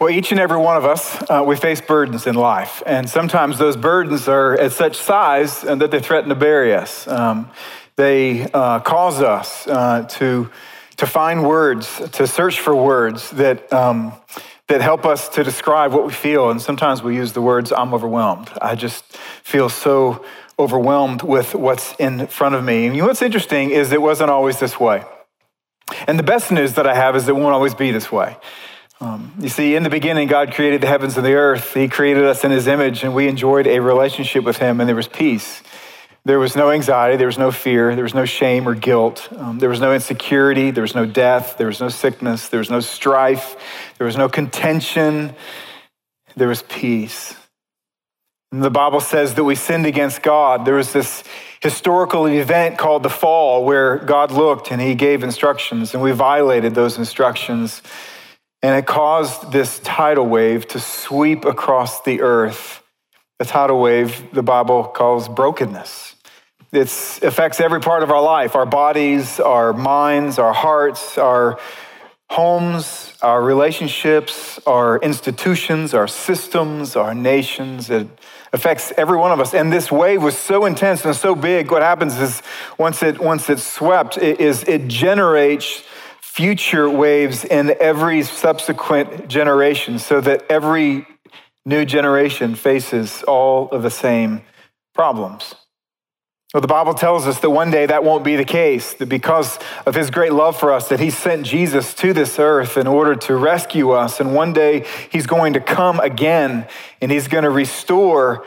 Well, each and every one of us, uh, we face burdens in life. And sometimes those burdens are at such size that they threaten to bury us. Um, they uh, cause us uh, to, to find words, to search for words that, um, that help us to describe what we feel. And sometimes we use the words, I'm overwhelmed. I just feel so overwhelmed with what's in front of me. And what's interesting is it wasn't always this way. And the best news that I have is it won't always be this way. Um, you see, in the beginning, God created the heavens and the earth. He created us in His image, and we enjoyed a relationship with Him, and there was peace. There was no anxiety, there was no fear, there was no shame or guilt, um, there was no insecurity, there was no death, there was no sickness, there was no strife, there was no contention, there was peace. And the Bible says that we sinned against God. There was this historical event called the fall where God looked and he gave instructions, and we violated those instructions. And it caused this tidal wave to sweep across the earth. The tidal wave, the Bible calls brokenness. It affects every part of our life our bodies, our minds, our hearts, our homes, our relationships, our institutions, our systems, our nations. It affects every one of us. And this wave was so intense and so big. What happens is once it once it's swept, it is it generates future waves in every subsequent generation so that every new generation faces all of the same problems. Well, the Bible tells us that one day that won't be the case, that because of his great love for us, that he sent Jesus to this earth in order to rescue us. And one day he's going to come again and he's going to restore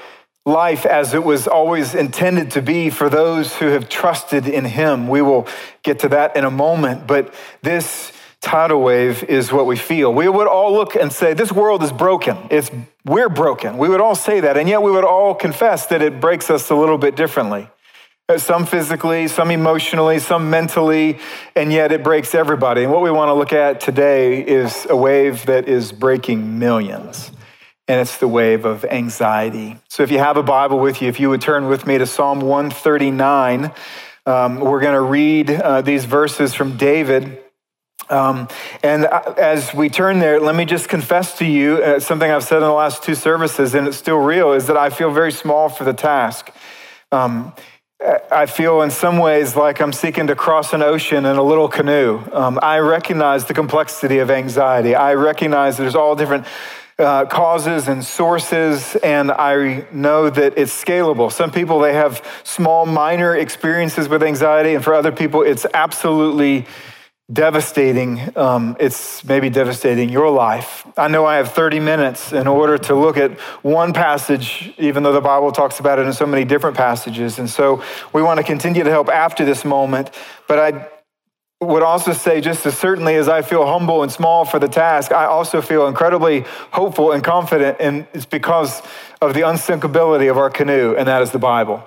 life as it was always intended to be for those who have trusted in him. We will get to that in a moment, but this tidal wave is what we feel. We would all look and say, This world is broken. It's, we're broken. We would all say that, and yet we would all confess that it breaks us a little bit differently. Uh, some physically, some emotionally, some mentally, and yet it breaks everybody. And what we want to look at today is a wave that is breaking millions and it's the wave of anxiety. So if you have a Bible with you, if you would turn with me to Psalm 139, um, we're going to read uh, these verses from David. Um, and uh, as we turn there, let me just confess to you uh, something I've said in the last two services, and it's still real, is that I feel very small for the task. Um, I feel in some ways like I'm seeking to cross an ocean in a little canoe. Um, I recognize the complexity of anxiety. I recognize there's all different uh, causes and sources, and I know that it's scalable. Some people, they have small, minor experiences with anxiety, and for other people, it's absolutely devastating. Um, it's maybe devastating your life. I know I have 30 minutes in order to look at one passage, even though the Bible talks about it in so many different passages. And so we want to continue to help after this moment, but I would also say, just as certainly as I feel humble and small for the task, I also feel incredibly hopeful and confident, and it's because of the unsinkability of our canoe, and that is the Bible.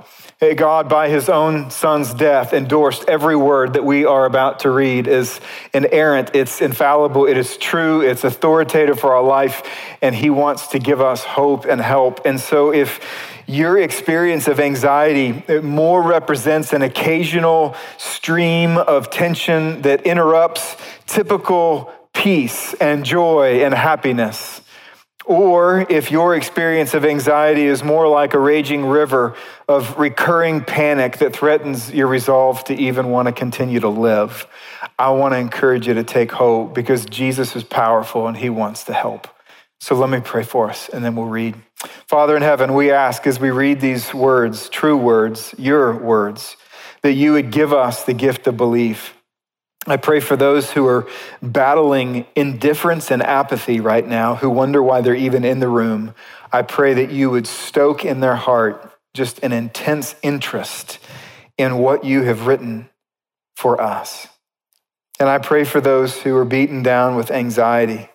God, by his own son's death, endorsed every word that we are about to read as inerrant, it's infallible, it is true, it's authoritative for our life, and he wants to give us hope and help. And so, if your experience of anxiety more represents an occasional stream of tension that interrupts typical peace and joy and happiness. Or if your experience of anxiety is more like a raging river of recurring panic that threatens your resolve to even want to continue to live, I want to encourage you to take hope because Jesus is powerful and he wants to help. So let me pray for us and then we'll read. Father in heaven, we ask as we read these words, true words, your words, that you would give us the gift of belief. I pray for those who are battling indifference and apathy right now, who wonder why they're even in the room. I pray that you would stoke in their heart just an intense interest in what you have written for us. And I pray for those who are beaten down with anxiety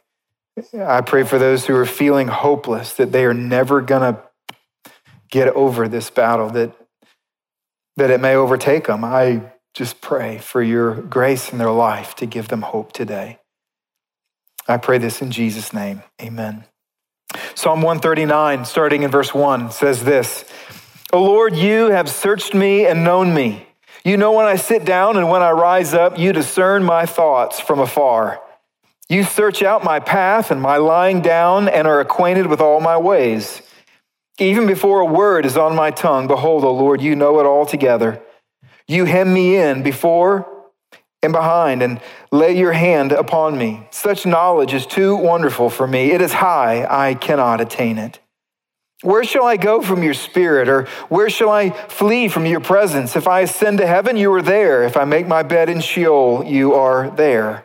I pray for those who are feeling hopeless that they are never going to get over this battle, that, that it may overtake them. I just pray for your grace in their life to give them hope today. I pray this in Jesus' name. Amen. Psalm 139, starting in verse 1, says this O Lord, you have searched me and known me. You know when I sit down and when I rise up, you discern my thoughts from afar. You search out my path and my lying down and are acquainted with all my ways. Even before a word is on my tongue, behold, O Lord, you know it all altogether. You hem me in before and behind and lay your hand upon me. Such knowledge is too wonderful for me. It is high, I cannot attain it. Where shall I go from your spirit, or where shall I flee from your presence? If I ascend to heaven, you are there. If I make my bed in Sheol, you are there.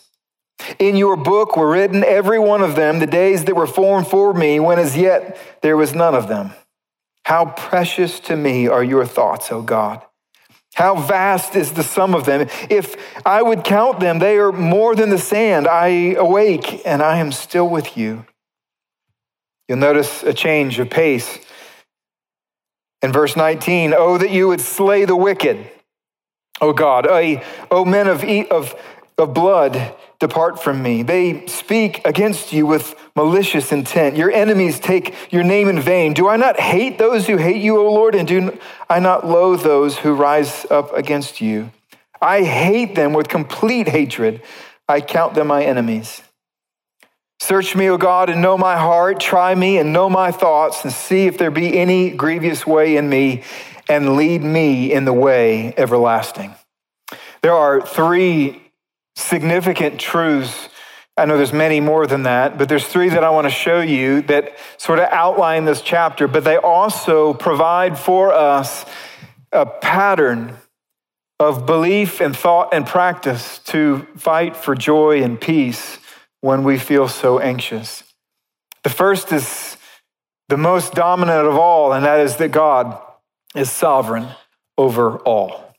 In your book were written, every one of them, the days that were formed for me, when as yet there was none of them. How precious to me are your thoughts, O God. How vast is the sum of them. If I would count them, they are more than the sand. I awake and I am still with you. You'll notice a change of pace. In verse 19, oh, that you would slay the wicked, O God. O men of, of, of blood, Depart from me. They speak against you with malicious intent. Your enemies take your name in vain. Do I not hate those who hate you, O Lord? And do I not loathe those who rise up against you? I hate them with complete hatred. I count them my enemies. Search me, O God, and know my heart. Try me and know my thoughts, and see if there be any grievous way in me, and lead me in the way everlasting. There are three significant truths. I know there's many more than that, but there's three that I want to show you that sort of outline this chapter, but they also provide for us a pattern of belief and thought and practice to fight for joy and peace when we feel so anxious. The first is the most dominant of all, and that is that God is sovereign over all.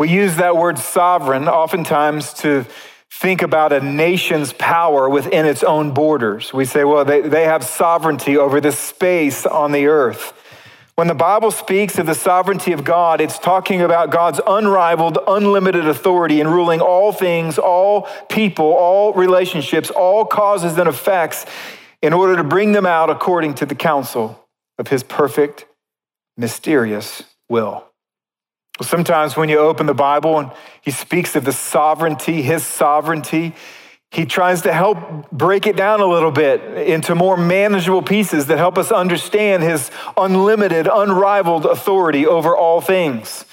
We use that word sovereign oftentimes to think about a nation's power within its own borders. We say, well, they, they have sovereignty over the space on the earth. When the Bible speaks of the sovereignty of God, it's talking about God's unrivaled, unlimited authority in ruling all things, all people, all relationships, all causes and effects in order to bring them out according to the counsel of his perfect, mysterious will. Well, sometimes when you open the Bible and he speaks of the sovereignty, his sovereignty, he tries to help break it down a little bit into more manageable pieces that help us understand his unlimited, unrivaled authority over all things.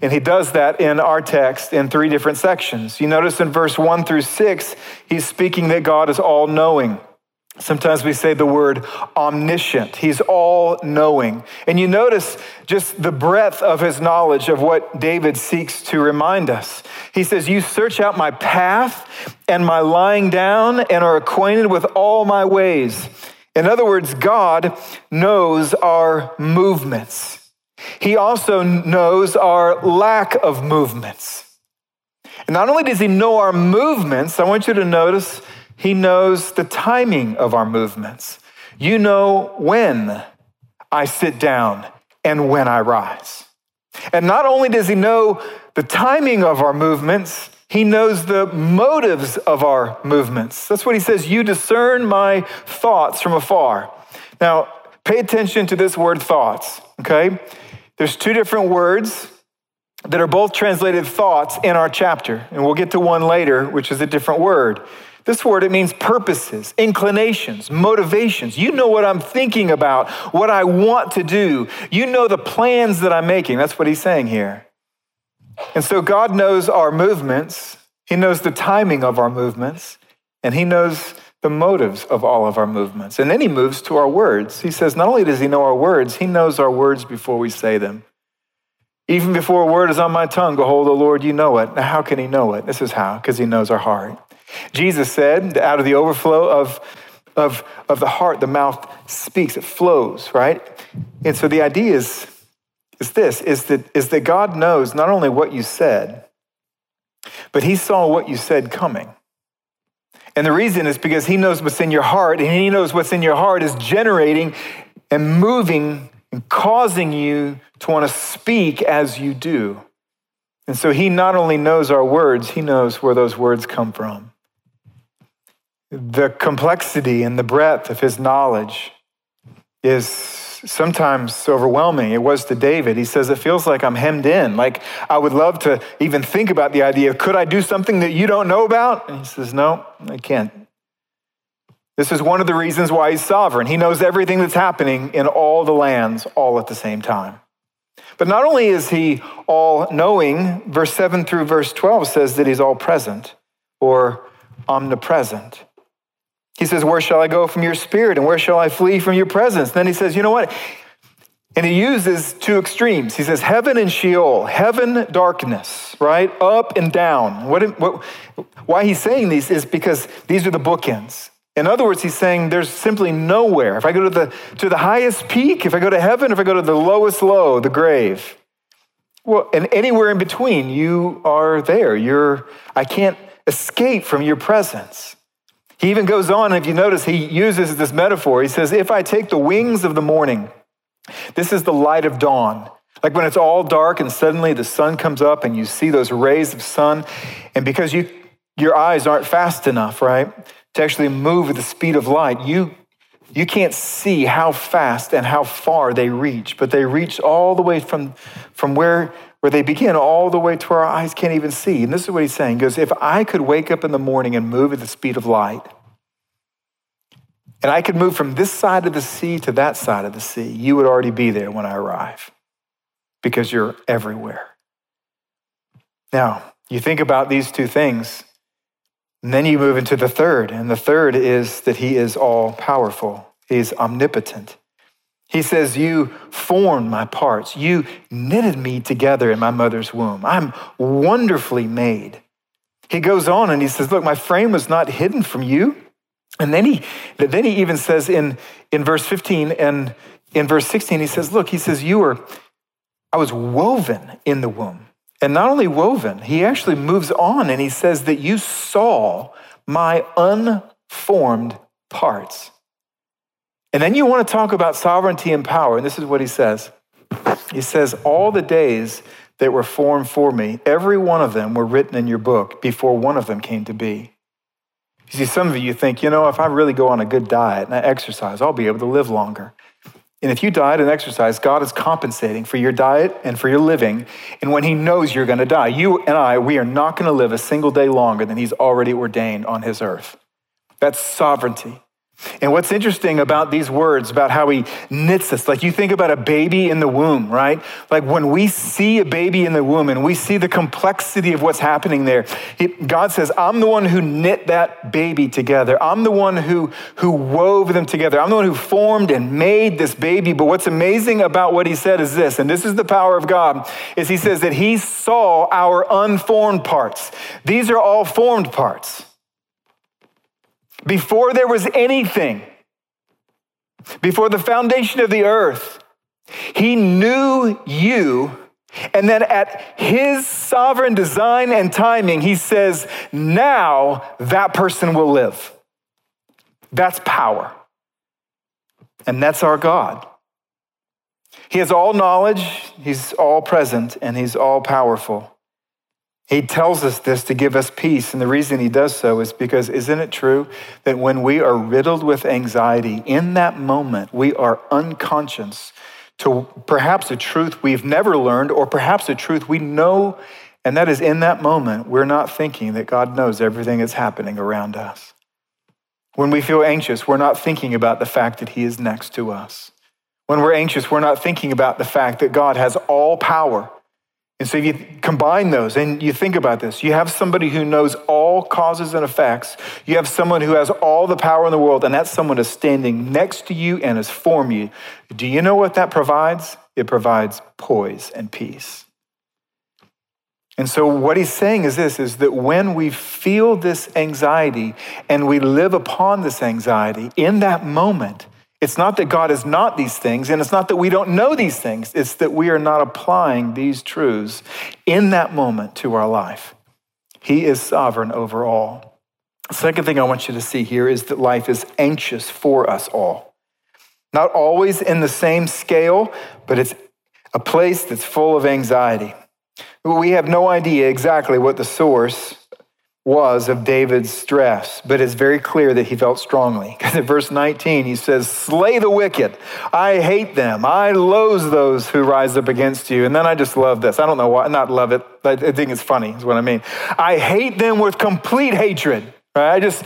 And he does that in our text in three different sections. You notice in verse one through six, he's speaking that God is all knowing. Sometimes we say the word omniscient. He's all knowing. And you notice just the breadth of his knowledge of what David seeks to remind us. He says, You search out my path and my lying down and are acquainted with all my ways. In other words, God knows our movements. He also knows our lack of movements. And not only does he know our movements, I want you to notice he knows the timing of our movements. You know when I sit down and when I rise. And not only does he know the timing of our movements, he knows the motives of our movements. That's what he says. You discern my thoughts from afar. Now, pay attention to this word thoughts, okay? There's two different words that are both translated thoughts in our chapter, and we'll get to one later, which is a different word. This word, it means purposes, inclinations, motivations. You know what I'm thinking about, what I want to do. You know the plans that I'm making. That's what he's saying here. And so God knows our movements, He knows the timing of our movements, and He knows the motives of all of our movements. And then He moves to our words. He says, not only does He know our words, He knows our words before we say them. Even before a word is on my tongue, behold, the Lord, you know it. Now, how can He know it? This is how, because He knows our heart. Jesus said, out of the overflow of, of, of the heart, the mouth speaks, it flows, right? And so the idea is, is this, is that, is that God knows not only what you said, but he saw what you said coming. And the reason is because he knows what's in your heart, and he knows what's in your heart is generating and moving and causing you to want to speak as you do. And so he not only knows our words, he knows where those words come from. The complexity and the breadth of his knowledge is sometimes overwhelming. It was to David. He says, It feels like I'm hemmed in. Like I would love to even think about the idea could I do something that you don't know about? And he says, No, I can't. This is one of the reasons why he's sovereign. He knows everything that's happening in all the lands all at the same time. But not only is he all knowing, verse 7 through verse 12 says that he's all present or omnipresent. He says, Where shall I go from your spirit? And where shall I flee from your presence? Then he says, You know what? And he uses two extremes. He says, Heaven and Sheol, heaven, darkness, right? Up and down. What, what, why he's saying these is because these are the bookends. In other words, he's saying there's simply nowhere. If I go to the, to the highest peak, if I go to heaven, if I go to the lowest low, the grave, well, and anywhere in between, you are there. You're, I can't escape from your presence. He even goes on, if you notice, he uses this metaphor. He says, If I take the wings of the morning, this is the light of dawn. Like when it's all dark and suddenly the sun comes up and you see those rays of sun, and because you, your eyes aren't fast enough, right? to actually move at the speed of light, you, you can't see how fast and how far they reach, but they reach all the way from, from where, where they begin, all the way to where our eyes can't even see. And this is what he's saying. He goes, if I could wake up in the morning and move at the speed of light, and I could move from this side of the sea to that side of the sea, you would already be there when I arrive because you're everywhere. Now, you think about these two things, and then you move into the third, and the third is that he is all powerful, he's omnipotent. He says, You formed my parts, you knitted me together in my mother's womb. I'm wonderfully made. He goes on and he says, Look, my frame was not hidden from you. And then he, then he even says in, in verse 15 and in verse 16, he says, Look, he says, You were, I was woven in the womb. And not only woven, he actually moves on and he says that you saw my unformed parts. And then you want to talk about sovereignty and power. And this is what he says He says, All the days that were formed for me, every one of them were written in your book before one of them came to be. You see, some of you think, you know, if I really go on a good diet and I exercise, I'll be able to live longer. And if you diet and exercise, God is compensating for your diet and for your living. And when He knows you're going to die, you and I, we are not going to live a single day longer than He's already ordained on His earth. That's sovereignty. And what's interesting about these words, about how he knits us, like you think about a baby in the womb, right? Like when we see a baby in the womb and we see the complexity of what's happening there, God says, I'm the one who knit that baby together. I'm the one who, who wove them together. I'm the one who formed and made this baby. But what's amazing about what he said is this, and this is the power of God, is he says that he saw our unformed parts. These are all formed parts before there was anything, before the foundation of the earth, he knew you. And then at his sovereign design and timing, he says, now that person will live. That's power. And that's our God. He has all knowledge, he's all present, and he's all powerful. He tells us this to give us peace. And the reason he does so is because isn't it true that when we are riddled with anxiety, in that moment, we are unconscious to perhaps a truth we've never learned or perhaps a truth we know. And that is in that moment, we're not thinking that God knows everything that's happening around us. When we feel anxious, we're not thinking about the fact that he is next to us. When we're anxious, we're not thinking about the fact that God has all power and so if you combine those and you think about this, you have somebody who knows all causes and effects. You have someone who has all the power in the world, and that someone is standing next to you and is formed you. Do you know what that provides? It provides poise and peace. And so what he's saying is this is that when we feel this anxiety and we live upon this anxiety in that moment, it's not that God is not these things, and it's not that we don't know these things. It's that we are not applying these truths in that moment to our life. He is sovereign over all. Second thing I want you to see here is that life is anxious for us all. Not always in the same scale, but it's a place that's full of anxiety. We have no idea exactly what the source was of David's stress, but it's very clear that he felt strongly. Because in verse 19, he says, Slay the wicked. I hate them. I loathe those who rise up against you. And then I just love this. I don't know why, not love it. I think it's funny, is what I mean. I hate them with complete hatred. Right? I just,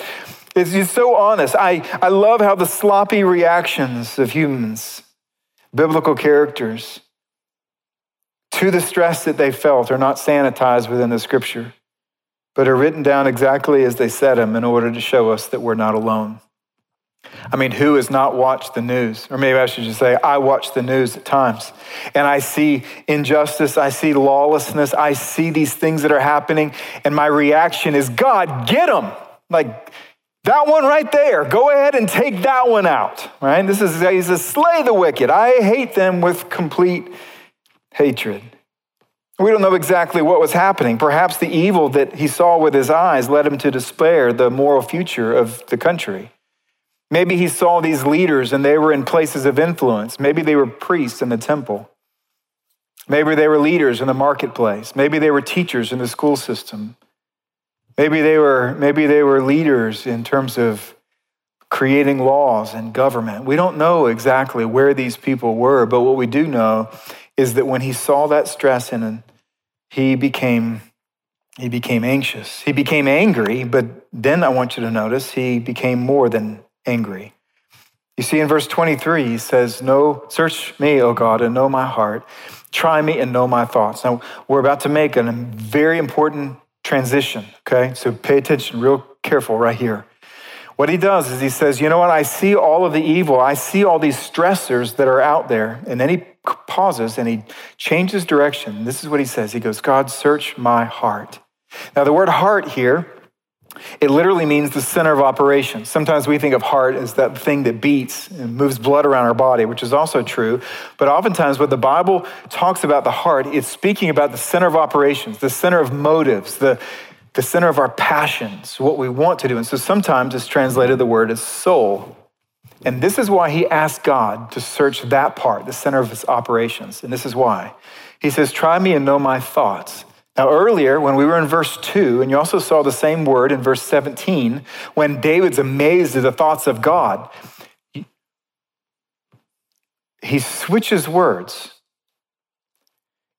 it's just so honest. I, I love how the sloppy reactions of humans, biblical characters, to the stress that they felt are not sanitized within the scripture but are written down exactly as they said them in order to show us that we're not alone. I mean, who has not watched the news? Or maybe I should just say, I watch the news at times. And I see injustice, I see lawlessness, I see these things that are happening. And my reaction is, God, get them. Like, that one right there, go ahead and take that one out, right? This is, he says, slay the wicked. I hate them with complete hatred. We don't know exactly what was happening. Perhaps the evil that he saw with his eyes led him to despair the moral future of the country. Maybe he saw these leaders and they were in places of influence. Maybe they were priests in the temple. Maybe they were leaders in the marketplace. Maybe they were teachers in the school system. Maybe they were, maybe they were leaders in terms of creating laws and government. We don't know exactly where these people were, but what we do know is that when he saw that stress in he became he became anxious. He became angry, but then I want you to notice he became more than angry. You see in verse 23 he says, "No, search me, O God, and know my heart. Try me and know my thoughts." Now, we're about to make a very important transition, okay? So pay attention real careful right here. What he does is he says, You know what? I see all of the evil. I see all these stressors that are out there. And then he pauses and he changes direction. This is what he says He goes, God, search my heart. Now, the word heart here, it literally means the center of operations. Sometimes we think of heart as that thing that beats and moves blood around our body, which is also true. But oftentimes, when the Bible talks about the heart, it's speaking about the center of operations, the center of motives, the the center of our passions, what we want to do. And so sometimes it's translated the word as soul. And this is why he asked God to search that part, the center of his operations. And this is why. He says, Try me and know my thoughts. Now, earlier, when we were in verse 2, and you also saw the same word in verse 17, when David's amazed at the thoughts of God, he switches words.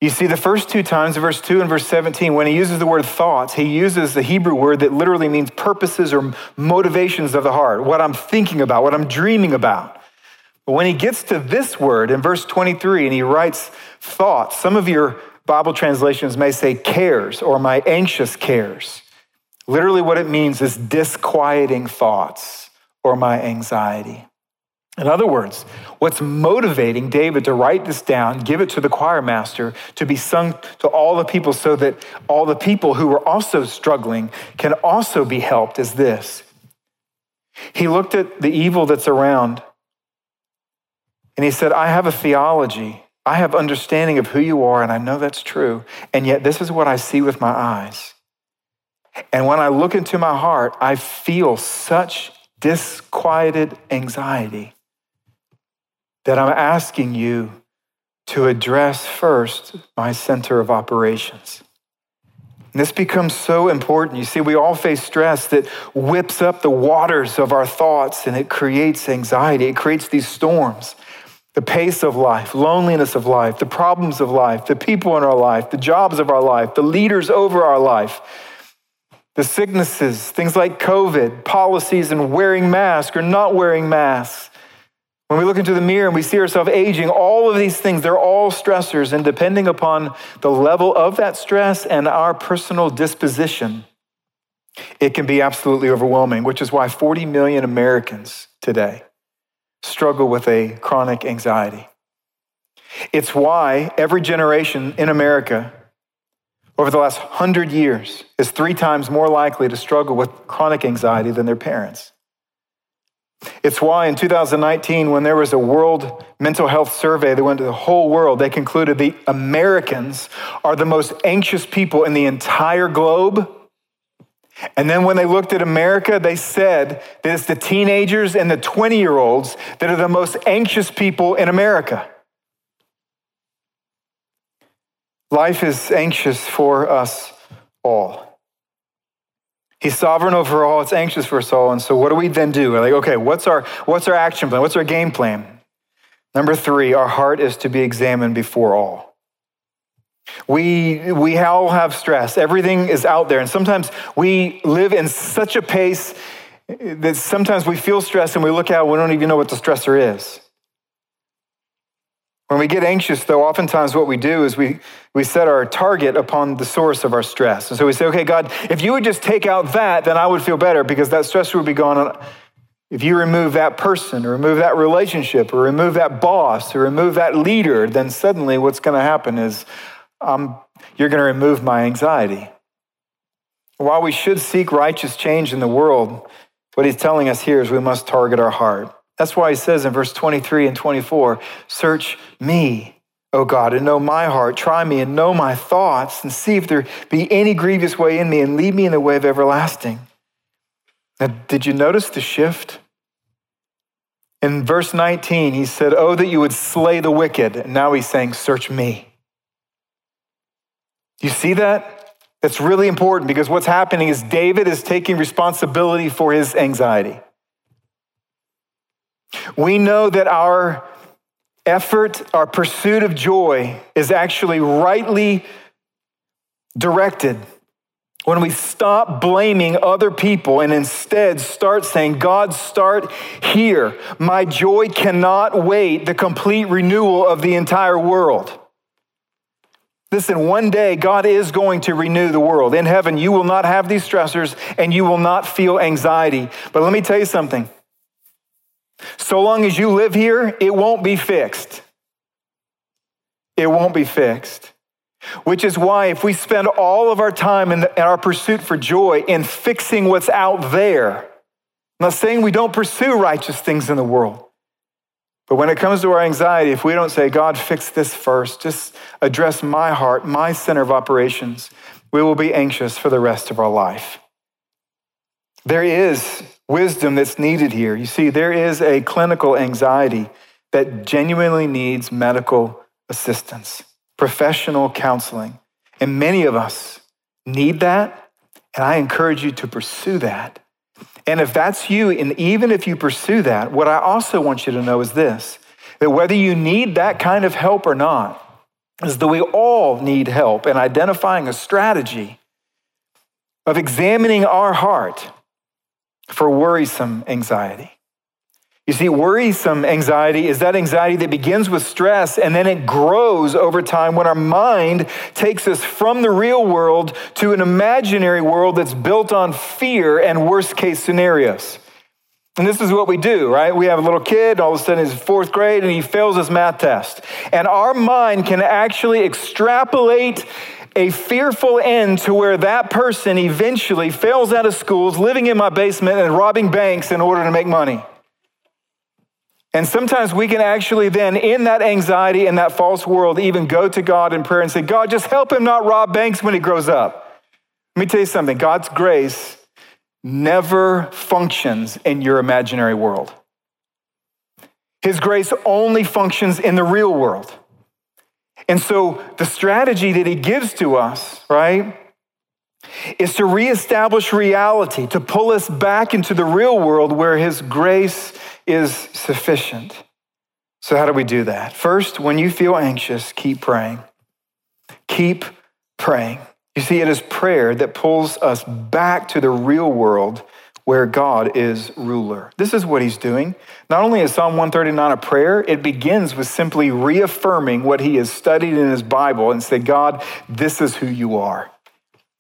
You see, the first two times, verse 2 and verse 17, when he uses the word thoughts, he uses the Hebrew word that literally means purposes or motivations of the heart, what I'm thinking about, what I'm dreaming about. But when he gets to this word in verse 23 and he writes thoughts, some of your Bible translations may say cares or my anxious cares. Literally, what it means is disquieting thoughts or my anxiety. In other words, what's motivating David to write this down, give it to the choir master, to be sung to all the people so that all the people who were also struggling can also be helped is this. He looked at the evil that's around and he said, I have a theology. I have understanding of who you are, and I know that's true. And yet, this is what I see with my eyes. And when I look into my heart, I feel such disquieted anxiety that I'm asking you to address first my center of operations. And this becomes so important. You see, we all face stress that whips up the waters of our thoughts and it creates anxiety. It creates these storms. The pace of life, loneliness of life, the problems of life, the people in our life, the jobs of our life, the leaders over our life, the sicknesses, things like COVID, policies and wearing masks or not wearing masks, when we look into the mirror and we see ourselves aging, all of these things, they're all stressors. And depending upon the level of that stress and our personal disposition, it can be absolutely overwhelming, which is why 40 million Americans today struggle with a chronic anxiety. It's why every generation in America over the last hundred years is three times more likely to struggle with chronic anxiety than their parents. It's why in 2019, when there was a world mental health survey that went to the whole world, they concluded the Americans are the most anxious people in the entire globe. And then when they looked at America, they said that it's the teenagers and the 20 year olds that are the most anxious people in America. Life is anxious for us all. He's sovereign over all. It's anxious for us all. And so what do we then do? We're like, okay, what's our, what's our action plan? What's our game plan? Number three, our heart is to be examined before all. We, we all have stress. Everything is out there. And sometimes we live in such a pace that sometimes we feel stress and we look out, we don't even know what the stressor is. When we get anxious, though, oftentimes what we do is we, we set our target upon the source of our stress. And so we say, okay, God, if you would just take out that, then I would feel better because that stress would be gone. If you remove that person or remove that relationship or remove that boss or remove that leader, then suddenly what's going to happen is um, you're going to remove my anxiety. While we should seek righteous change in the world, what he's telling us here is we must target our heart. That's why he says in verse 23 and 24 Search me, O God, and know my heart. Try me and know my thoughts, and see if there be any grievous way in me, and lead me in the way of everlasting. Now, did you notice the shift? In verse 19, he said, Oh, that you would slay the wicked. And now he's saying, Search me. You see that? That's really important because what's happening is David is taking responsibility for his anxiety. We know that our effort, our pursuit of joy is actually rightly directed when we stop blaming other people and instead start saying, God, start here. My joy cannot wait the complete renewal of the entire world. Listen, one day God is going to renew the world. In heaven, you will not have these stressors and you will not feel anxiety. But let me tell you something so long as you live here, it won't be fixed. It won't be fixed. Which is why, if we spend all of our time in, the, in our pursuit for joy in fixing what's out there, I'm not saying we don't pursue righteous things in the world, but when it comes to our anxiety, if we don't say, God, fix this first, just address my heart, my center of operations, we will be anxious for the rest of our life. There is wisdom that's needed here. You see, there is a clinical anxiety that genuinely needs medical assistance, professional counseling. And many of us need that. And I encourage you to pursue that. And if that's you, and even if you pursue that, what I also want you to know is this that whether you need that kind of help or not, is that we all need help in identifying a strategy of examining our heart for worrisome anxiety. You see, worrisome anxiety is that anxiety that begins with stress and then it grows over time when our mind takes us from the real world to an imaginary world that's built on fear and worst case scenarios. And this is what we do, right? We have a little kid, all of a sudden he's fourth grade and he fails his math test. And our mind can actually extrapolate a fearful end to where that person eventually fails out of schools, living in my basement and robbing banks in order to make money. And sometimes we can actually then, in that anxiety, in that false world, even go to God in prayer and say, God, just help him not rob banks when he grows up. Let me tell you something God's grace never functions in your imaginary world. His grace only functions in the real world. And so the strategy that he gives to us, right, is to reestablish reality, to pull us back into the real world where his grace is sufficient. So, how do we do that? First, when you feel anxious, keep praying. Keep praying. You see, it is prayer that pulls us back to the real world where God is ruler. This is what he's doing. Not only is Psalm 139 a prayer, it begins with simply reaffirming what he has studied in his Bible and say, God, this is who you are.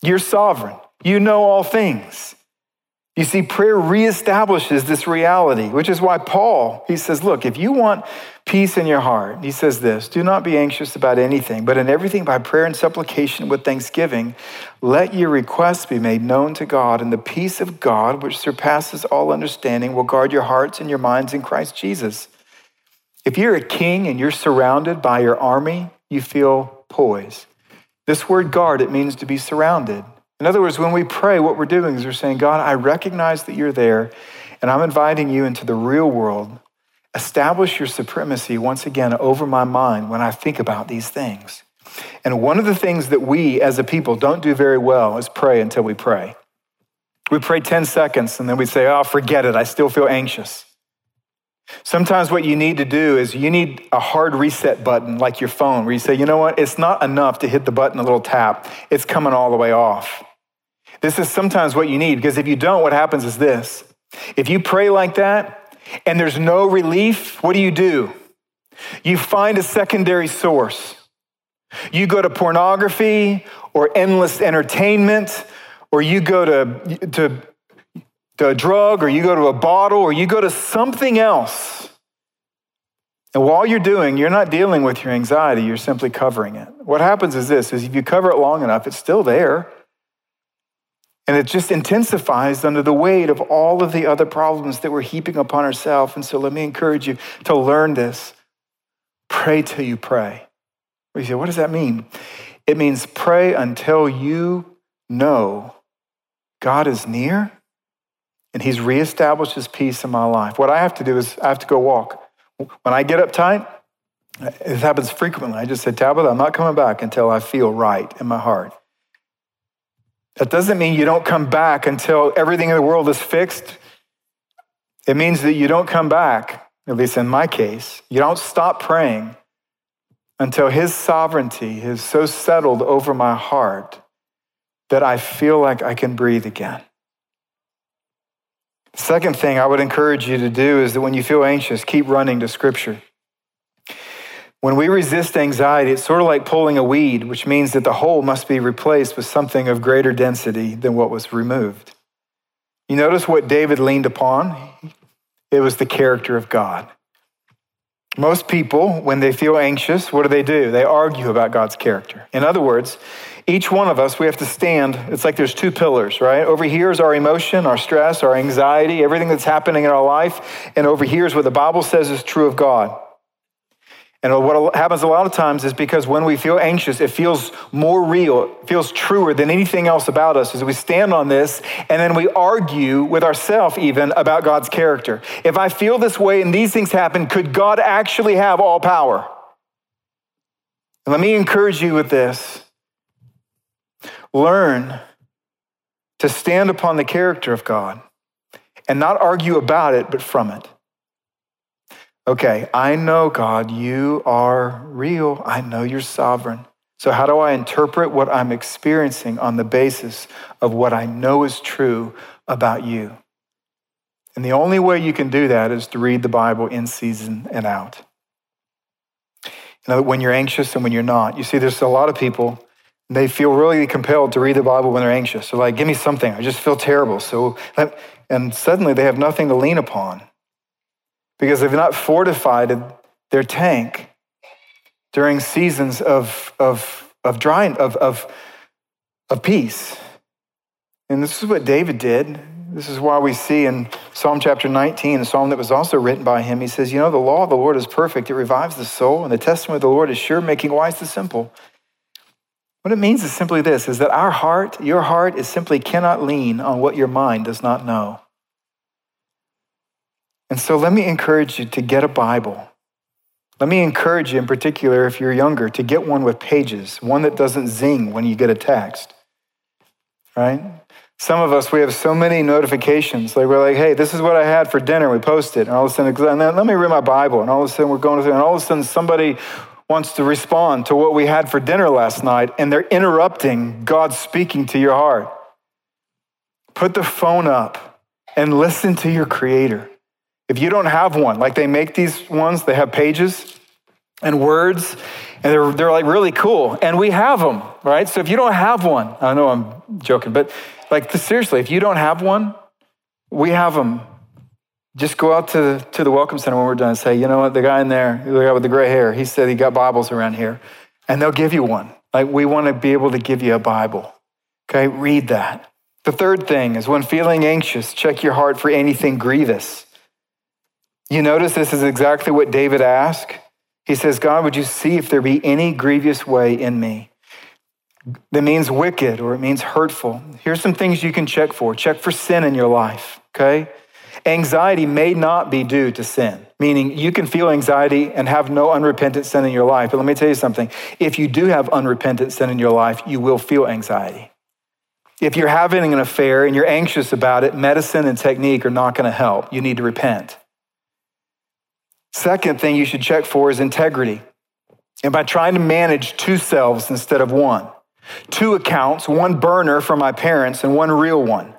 You're sovereign. You know all things. You see, prayer reestablishes this reality, which is why Paul, he says, look, if you want peace in your heart. He says this Do not be anxious about anything, but in everything by prayer and supplication with thanksgiving, let your requests be made known to God, and the peace of God, which surpasses all understanding, will guard your hearts and your minds in Christ Jesus. If you're a king and you're surrounded by your army, you feel poised. This word guard, it means to be surrounded. In other words, when we pray, what we're doing is we're saying, God, I recognize that you're there, and I'm inviting you into the real world Establish your supremacy once again over my mind when I think about these things. And one of the things that we as a people don't do very well is pray until we pray. We pray 10 seconds and then we say, oh, forget it. I still feel anxious. Sometimes what you need to do is you need a hard reset button like your phone where you say, you know what? It's not enough to hit the button a little tap. It's coming all the way off. This is sometimes what you need because if you don't, what happens is this. If you pray like that, and there's no relief, what do you do? You find a secondary source. You go to pornography or endless entertainment, or you go to, to, to a drug, or you go to a bottle, or you go to something else. And while you're doing, you're not dealing with your anxiety, you're simply covering it. What happens is this is if you cover it long enough, it's still there. And it just intensifies under the weight of all of the other problems that we're heaping upon ourselves. And so let me encourage you to learn this. Pray till you pray. You say, what does that mean? It means pray until you know God is near and He's reestablished His peace in my life. What I have to do is I have to go walk. When I get uptight, it happens frequently. I just say, Tabitha, I'm not coming back until I feel right in my heart. That doesn't mean you don't come back until everything in the world is fixed. It means that you don't come back, at least in my case, you don't stop praying until His sovereignty is so settled over my heart that I feel like I can breathe again. The second thing I would encourage you to do is that when you feel anxious, keep running to Scripture. When we resist anxiety, it's sort of like pulling a weed, which means that the hole must be replaced with something of greater density than what was removed. You notice what David leaned upon? It was the character of God. Most people, when they feel anxious, what do they do? They argue about God's character. In other words, each one of us, we have to stand. It's like there's two pillars, right? Over here is our emotion, our stress, our anxiety, everything that's happening in our life. And over here is what the Bible says is true of God. And what happens a lot of times is because when we feel anxious, it feels more real, it feels truer than anything else about us. As we stand on this and then we argue with ourselves even about God's character. If I feel this way and these things happen, could God actually have all power? And let me encourage you with this learn to stand upon the character of God and not argue about it, but from it. Okay, I know, God, you are real. I know you're sovereign. So, how do I interpret what I'm experiencing on the basis of what I know is true about you? And the only way you can do that is to read the Bible in season and out. You know, when you're anxious and when you're not. You see, there's a lot of people, they feel really compelled to read the Bible when they're anxious. They're like, give me something. I just feel terrible. So, and suddenly they have nothing to lean upon because they've not fortified their tank during seasons of, of, of drying, of, of, of peace. And this is what David did. This is why we see in Psalm chapter 19, a psalm that was also written by him, he says, You know, the law of the Lord is perfect, it revives the soul, and the testimony of the Lord is sure, making wise the simple. What it means is simply this is that our heart, your heart, is simply cannot lean on what your mind does not know. So let me encourage you to get a Bible. Let me encourage you, in particular, if you're younger, to get one with pages, one that doesn't zing when you get a text, right? Some of us, we have so many notifications. Like we're like, hey, this is what I had for dinner. We post it. And all of a sudden, and then let me read my Bible. And all of a sudden, we're going through, and all of a sudden, somebody wants to respond to what we had for dinner last night, and they're interrupting God speaking to your heart. Put the phone up and listen to your Creator. If you don't have one, like they make these ones, they have pages and words, and they're, they're like really cool. And we have them, right? So if you don't have one, I know I'm joking, but like seriously, if you don't have one, we have them. Just go out to, to the Welcome Center when we're done and say, you know what, the guy in there, the guy with the gray hair, he said he got Bibles around here. And they'll give you one. Like, we want to be able to give you a Bible. Okay, read that. The third thing is when feeling anxious, check your heart for anything grievous. You notice this is exactly what David asked. He says, God, would you see if there be any grievous way in me? That means wicked or it means hurtful. Here's some things you can check for. Check for sin in your life, okay? Anxiety may not be due to sin, meaning you can feel anxiety and have no unrepentant sin in your life. But let me tell you something if you do have unrepentant sin in your life, you will feel anxiety. If you're having an affair and you're anxious about it, medicine and technique are not going to help. You need to repent. Second thing you should check for is integrity. And by trying to manage two selves instead of one, two accounts, one burner for my parents and one real one.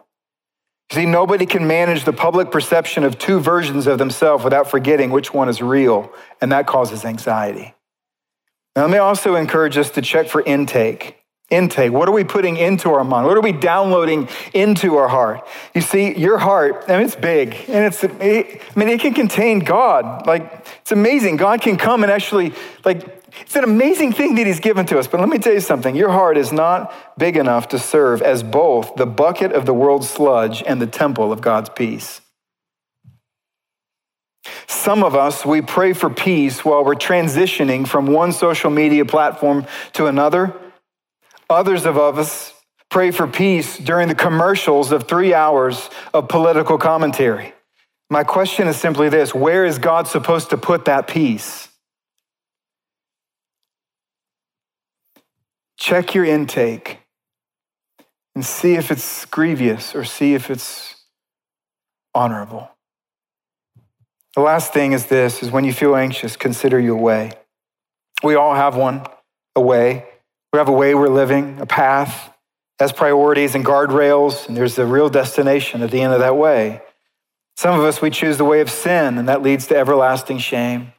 See, nobody can manage the public perception of two versions of themselves without forgetting which one is real, and that causes anxiety. Now, let me also encourage us to check for intake intake? What are we putting into our mind? What are we downloading into our heart? You see, your heart, I mean, it's big and it's, it, I mean, it can contain God. Like, it's amazing. God can come and actually, like, it's an amazing thing that He's given to us. But let me tell you something your heart is not big enough to serve as both the bucket of the world's sludge and the temple of God's peace. Some of us, we pray for peace while we're transitioning from one social media platform to another Others of us pray for peace during the commercials of three hours of political commentary. My question is simply this where is God supposed to put that peace? Check your intake and see if it's grievous or see if it's honorable. The last thing is this is when you feel anxious, consider your way. We all have one, a way. We have a way we're living, a path, has priorities and guardrails, and there's a real destination at the end of that way. Some of us, we choose the way of sin, and that leads to everlasting shame.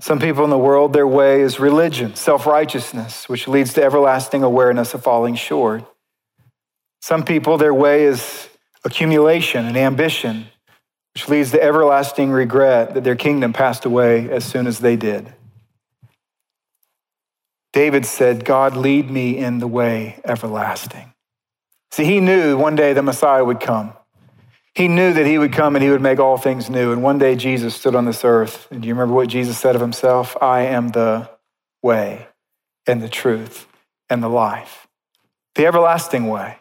Some people in the world, their way is religion, self righteousness, which leads to everlasting awareness of falling short. Some people, their way is accumulation and ambition, which leads to everlasting regret that their kingdom passed away as soon as they did. David said, God, lead me in the way everlasting. See, he knew one day the Messiah would come. He knew that he would come and he would make all things new. And one day Jesus stood on this earth. And do you remember what Jesus said of himself? I am the way and the truth and the life, the everlasting way.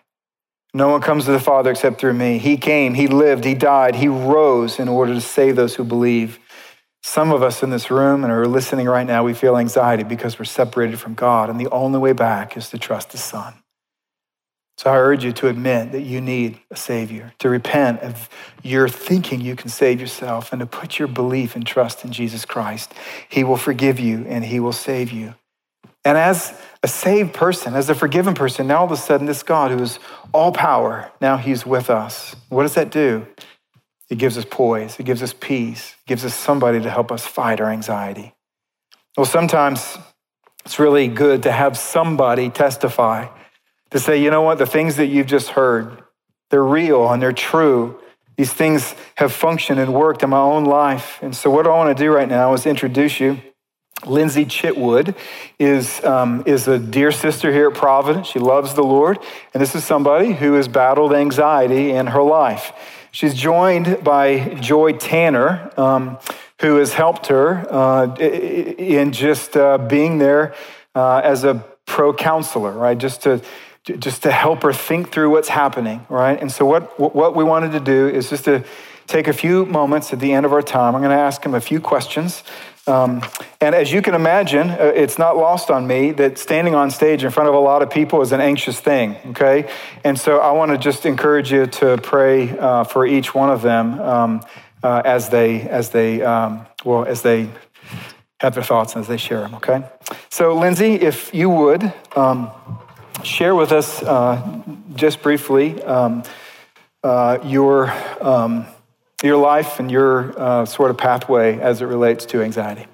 No one comes to the Father except through me. He came, he lived, he died, he rose in order to save those who believe. Some of us in this room and are listening right now, we feel anxiety because we're separated from God, and the only way back is to trust the Son. So I urge you to admit that you need a Savior, to repent of your thinking you can save yourself, and to put your belief and trust in Jesus Christ. He will forgive you and He will save you. And as a saved person, as a forgiven person, now all of a sudden, this God who is all power, now He's with us. What does that do? It gives us poise, it gives us peace, it gives us somebody to help us fight our anxiety. Well, sometimes it's really good to have somebody testify to say, you know what, the things that you've just heard, they're real and they're true. These things have functioned and worked in my own life. And so, what I want to do right now is introduce you. Lindsay Chitwood is, um, is a dear sister here at Providence. She loves the Lord. And this is somebody who has battled anxiety in her life. She's joined by Joy Tanner, um, who has helped her uh, in just uh, being there uh, as a pro counselor, right? Just to just to help her think through what's happening, right? And so what what we wanted to do is just to take a few moments at the end of our time. I'm going to ask him a few questions um, and as you can imagine, uh, it's not lost on me that standing on stage in front of a lot of people is an anxious thing, okay? And so I want to just encourage you to pray uh, for each one of them um, uh, as they, as they, um, well, as they have their thoughts and as they share them, okay? So, Lindsay, if you would um, share with us uh, just briefly um, uh, your um, your life and your uh, sort of pathway as it relates to anxiety.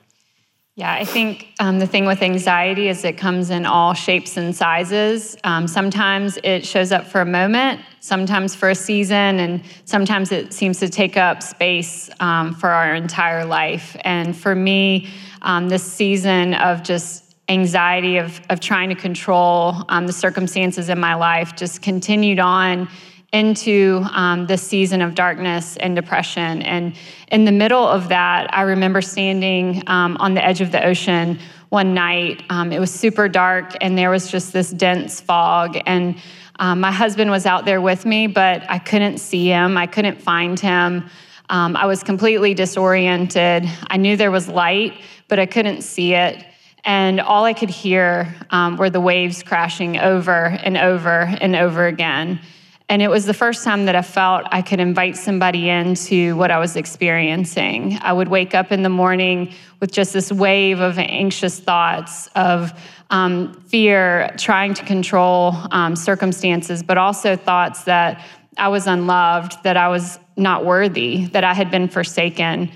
Yeah, I think um, the thing with anxiety is it comes in all shapes and sizes. Um, sometimes it shows up for a moment, sometimes for a season, and sometimes it seems to take up space um, for our entire life. And for me, um, this season of just anxiety of, of trying to control um, the circumstances in my life just continued on into um, this season of darkness and depression. And in the middle of that, I remember standing um, on the edge of the ocean one night. Um, it was super dark, and there was just this dense fog. And um, my husband was out there with me, but I couldn't see him, I couldn't find him. Um, I was completely disoriented. I knew there was light, but I couldn't see it. And all I could hear um, were the waves crashing over and over and over again. And it was the first time that I felt I could invite somebody into what I was experiencing. I would wake up in the morning with just this wave of anxious thoughts of um, fear, trying to control um, circumstances, but also thoughts that I was unloved, that I was not worthy, that I had been forsaken.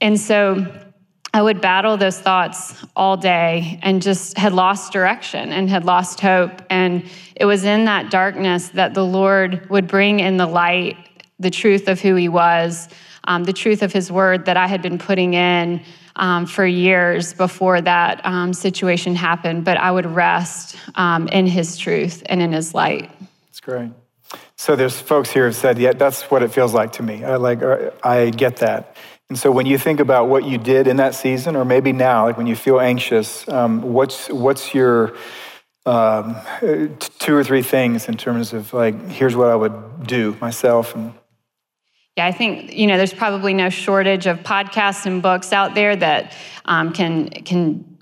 And so I would battle those thoughts all day and just had lost direction and had lost hope. And it was in that darkness that the Lord would bring in the light the truth of who He was, um, the truth of His word that I had been putting in um, for years before that um, situation happened. But I would rest um, in His truth and in His light. That's great. So there's folks here who said, "Yeah, that's what it feels like to me." I like, I get that. And so when you think about what you did in that season, or maybe now, like when you feel anxious, um, what's, what's your um, two or three things in terms of like, here's what I would do myself and yeah, I think you know there's probably no shortage of podcasts and books out there that um, can can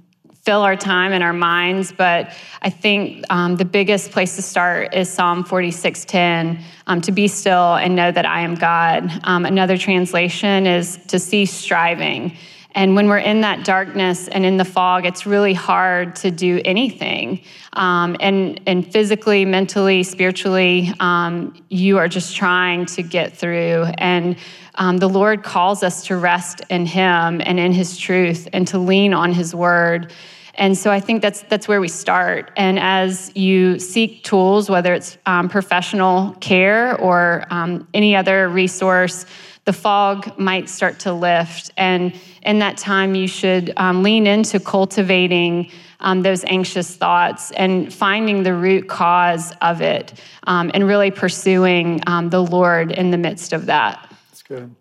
fill our time and our minds. But I think um, the biggest place to start is Psalm 46:10, um, to be still and know that I am God. Um, another translation is to cease striving. And when we're in that darkness and in the fog, it's really hard to do anything. Um, and, and physically, mentally, spiritually, um, you are just trying to get through. And um, the Lord calls us to rest in Him and in His truth and to lean on His word. And so I think that's that's where we start. And as you seek tools, whether it's um, professional care or um, any other resource, the fog might start to lift. And in that time, you should um, lean into cultivating um, those anxious thoughts and finding the root cause of it, um, and really pursuing um, the Lord in the midst of that. That's good.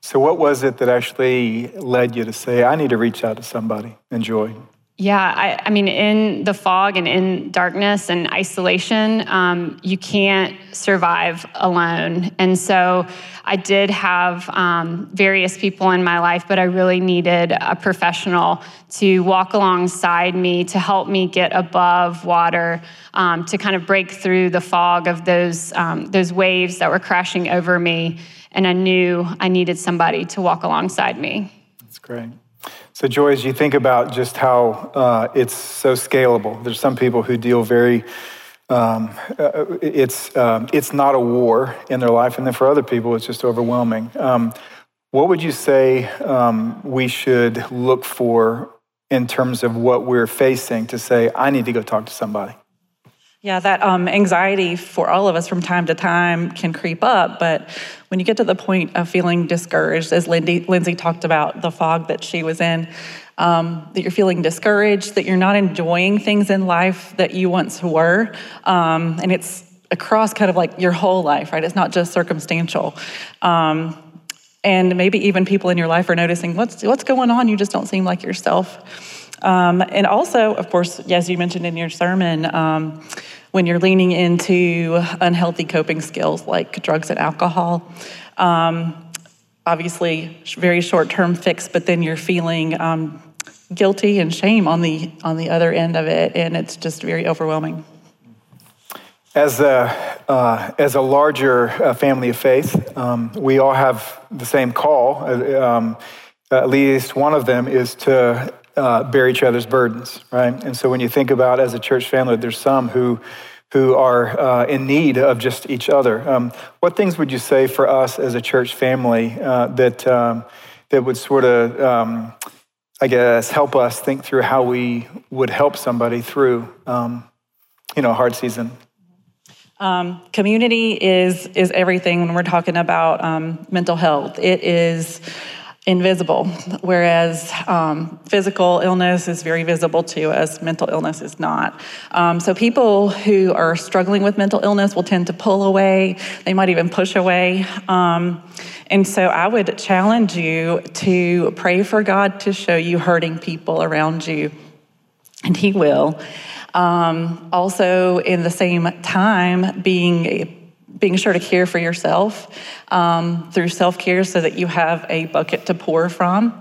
So, what was it that actually led you to say, "I need to reach out to somebody"? Enjoy. Yeah, I, I, mean, in the fog and in darkness and isolation, um, you can't survive alone. And so I did have um, various people in my life, but I really needed a professional to walk alongside me, to help me get above water, um, to kind of break through the fog of those, um, those waves that were crashing over me. And I knew I needed somebody to walk alongside me. That's great. So, Joy, as you think about just how uh, it's so scalable, there's some people who deal very, um, uh, it's, um, it's not a war in their life, and then for other people, it's just overwhelming. Um, what would you say um, we should look for in terms of what we're facing to say, I need to go talk to somebody? Yeah, that um, anxiety for all of us from time to time can creep up. But when you get to the point of feeling discouraged, as Lindy, Lindsay talked about the fog that she was in, um, that you're feeling discouraged, that you're not enjoying things in life that you once were, um, and it's across kind of like your whole life, right? It's not just circumstantial. Um, and maybe even people in your life are noticing what's what's going on. You just don't seem like yourself. Um, and also, of course, as you mentioned in your sermon, um, when you're leaning into unhealthy coping skills like drugs and alcohol. Um, obviously, very short-term fix, but then you're feeling um, guilty and shame on the on the other end of it, and it's just very overwhelming. As a, uh, as a larger uh, family of faith, um, we all have the same call. Uh, um, at least one of them is to uh, bear each other's burdens, right? And so when you think about as a church family, there's some who who are uh, in need of just each other. Um, what things would you say for us as a church family uh, that um, that would sort of um, I guess, help us think through how we would help somebody through, um, you know, a hard season. Um, community is is everything when we're talking about um, mental health. It is invisible, whereas um, physical illness is very visible to us, mental illness is not. Um, so, people who are struggling with mental illness will tend to pull away, they might even push away. Um, and so, I would challenge you to pray for God to show you hurting people around you, and He will. Um, also, in the same time, being being sure to care for yourself um, through self care so that you have a bucket to pour from.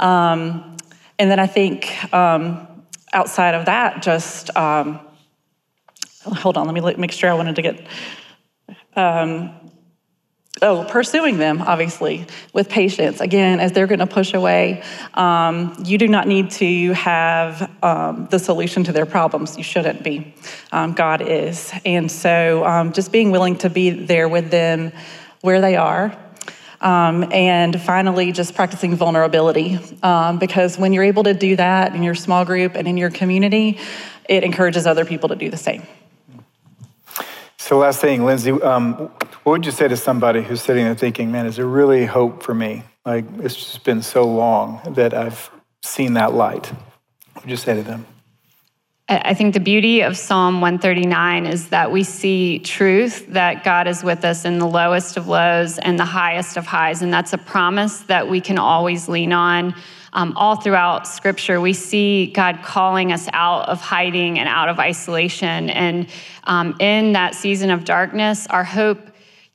Um, and then I think um, outside of that, just um, hold on, let me make sure I wanted to get. Oh, pursuing them, obviously, with patience. Again, as they're going to push away, um, you do not need to have um, the solution to their problems. You shouldn't be. Um, God is. And so um, just being willing to be there with them where they are. Um, and finally, just practicing vulnerability. Um, because when you're able to do that in your small group and in your community, it encourages other people to do the same. So, last thing, Lindsay, um, what would you say to somebody who's sitting there thinking, man, is there really hope for me? Like, it's just been so long that I've seen that light. What would you say to them? I think the beauty of Psalm 139 is that we see truth that God is with us in the lowest of lows and the highest of highs. And that's a promise that we can always lean on um, all throughout Scripture, we see God calling us out of hiding and out of isolation. And um, in that season of darkness, our hope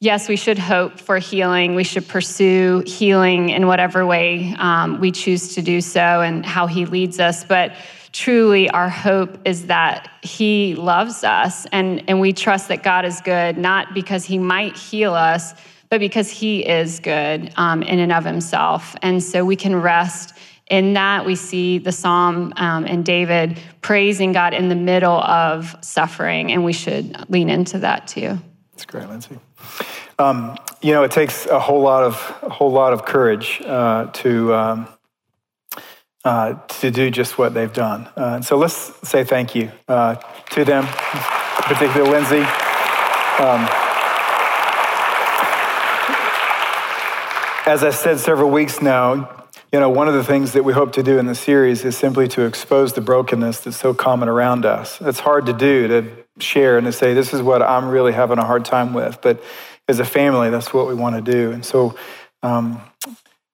yes, we should hope for healing. We should pursue healing in whatever way um, we choose to do so and how He leads us. But truly, our hope is that He loves us and, and we trust that God is good, not because He might heal us, but because He is good um, in and of Himself. And so we can rest in that, we see the psalm um, and David praising God in the middle of suffering, and we should lean into that too. That's great, Lindsay. Um, you know, it takes a whole lot of a whole lot of courage uh, to um, uh, to do just what they've done. Uh, and so let's say thank you uh, to them, particularly Lindsay. Um, as I said several weeks now, you know, one of the things that we hope to do in the series is simply to expose the brokenness that's so common around us. It's hard to do to share and to say, this is what I'm really having a hard time with. But as a family, that's what we want to do. And so um,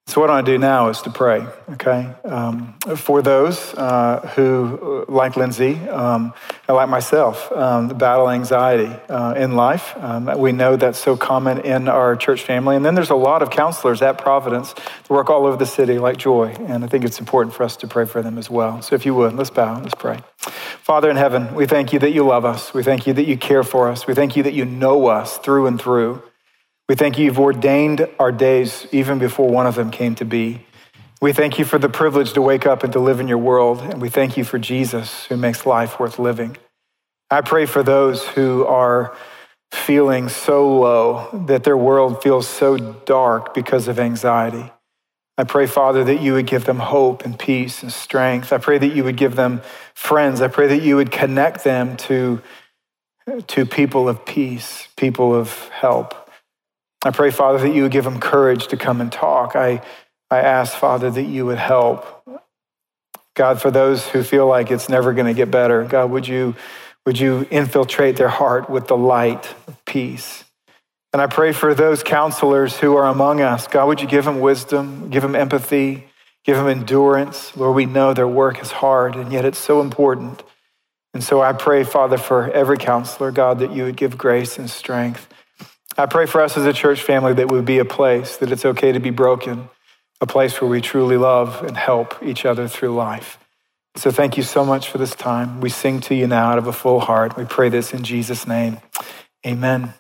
so, what I do now is to pray, okay? Um, for those uh, who, like Lindsay, um, like myself, um, battle anxiety uh, in life. Um, we know that's so common in our church family. And then there's a lot of counselors at Providence that work all over the city, like Joy. And I think it's important for us to pray for them as well. So, if you would, let's bow, let's pray. Father in heaven, we thank you that you love us. We thank you that you care for us. We thank you that you know us through and through. We thank you, you've ordained our days even before one of them came to be. We thank you for the privilege to wake up and to live in your world. And we thank you for Jesus who makes life worth living. I pray for those who are feeling so low that their world feels so dark because of anxiety. I pray, Father, that you would give them hope and peace and strength. I pray that you would give them friends. I pray that you would connect them to, to people of peace, people of help. I pray, Father, that you would give them courage to come and talk. I, I ask, Father, that you would help. God, for those who feel like it's never going to get better, God, would you, would you infiltrate their heart with the light of peace? And I pray for those counselors who are among us. God, would you give them wisdom, give them empathy, give them endurance? Lord, we know their work is hard, and yet it's so important. And so I pray, Father, for every counselor, God, that you would give grace and strength. I pray for us as a church family that would be a place that it's okay to be broken, a place where we truly love and help each other through life. So thank you so much for this time. We sing to you now out of a full heart. We pray this in Jesus' name. Amen.